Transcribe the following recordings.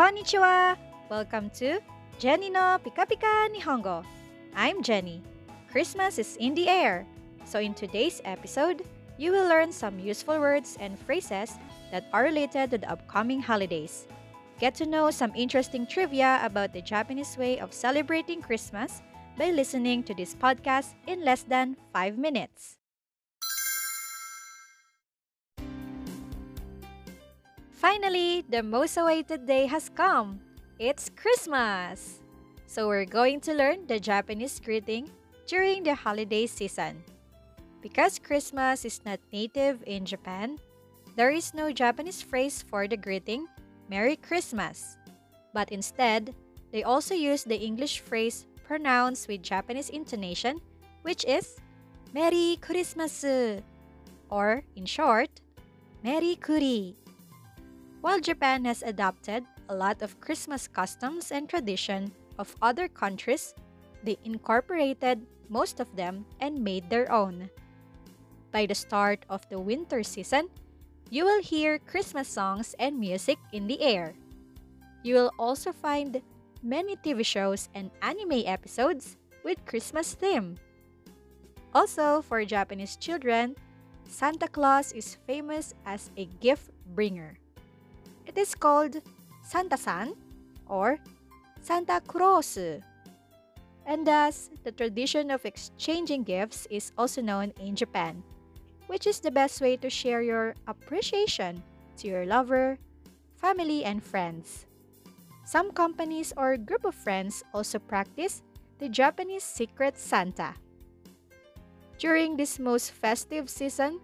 Konnichiwa! Welcome to Jenny no Pika Pika Nihongo. I'm Jenny. Christmas is in the air. So in today's episode, you will learn some useful words and phrases that are related to the upcoming holidays. Get to know some interesting trivia about the Japanese way of celebrating Christmas by listening to this podcast in less than 5 minutes. Finally, the most awaited day has come. It's Christmas! So we're going to learn the Japanese greeting during the holiday season. Because Christmas is not native in Japan, there is no Japanese phrase for the greeting, Merry Christmas. But instead, they also use the English phrase pronounced with Japanese intonation, which is Merry Christmas, or in short, Merry Kuri. While Japan has adopted a lot of Christmas customs and tradition of other countries, they incorporated most of them and made their own. By the start of the winter season, you will hear Christmas songs and music in the air. You will also find many TV shows and anime episodes with Christmas theme. Also, for Japanese children, Santa Claus is famous as a gift bringer. It is called Santa-san or Santa Claus. And thus, the tradition of exchanging gifts is also known in Japan, which is the best way to share your appreciation to your lover, family, and friends. Some companies or group of friends also practice the Japanese Secret Santa. During this most festive season,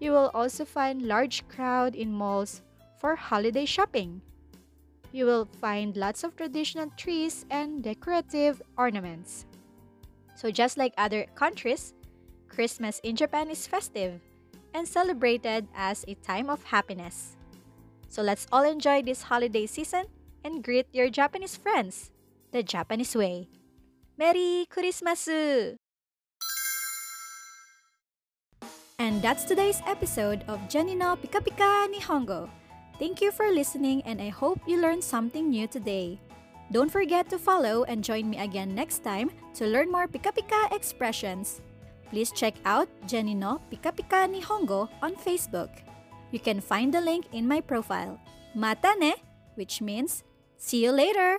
you will also find large crowd in malls for holiday shopping. You will find lots of traditional trees and decorative ornaments. So, just like other countries, Christmas in Japan is festive and celebrated as a time of happiness. So, let's all enjoy this holiday season and greet your Japanese friends the Japanese way. Merry Christmas! And that's today's episode of Jenny no Pika Pika Nihongo. Thank you for listening and I hope you learned something new today. Don't forget to follow and join me again next time to learn more Pika Pika expressions. Please check out Jenny no Pika Pika Nihongo on Facebook. You can find the link in my profile. Mata ne, which means see you later.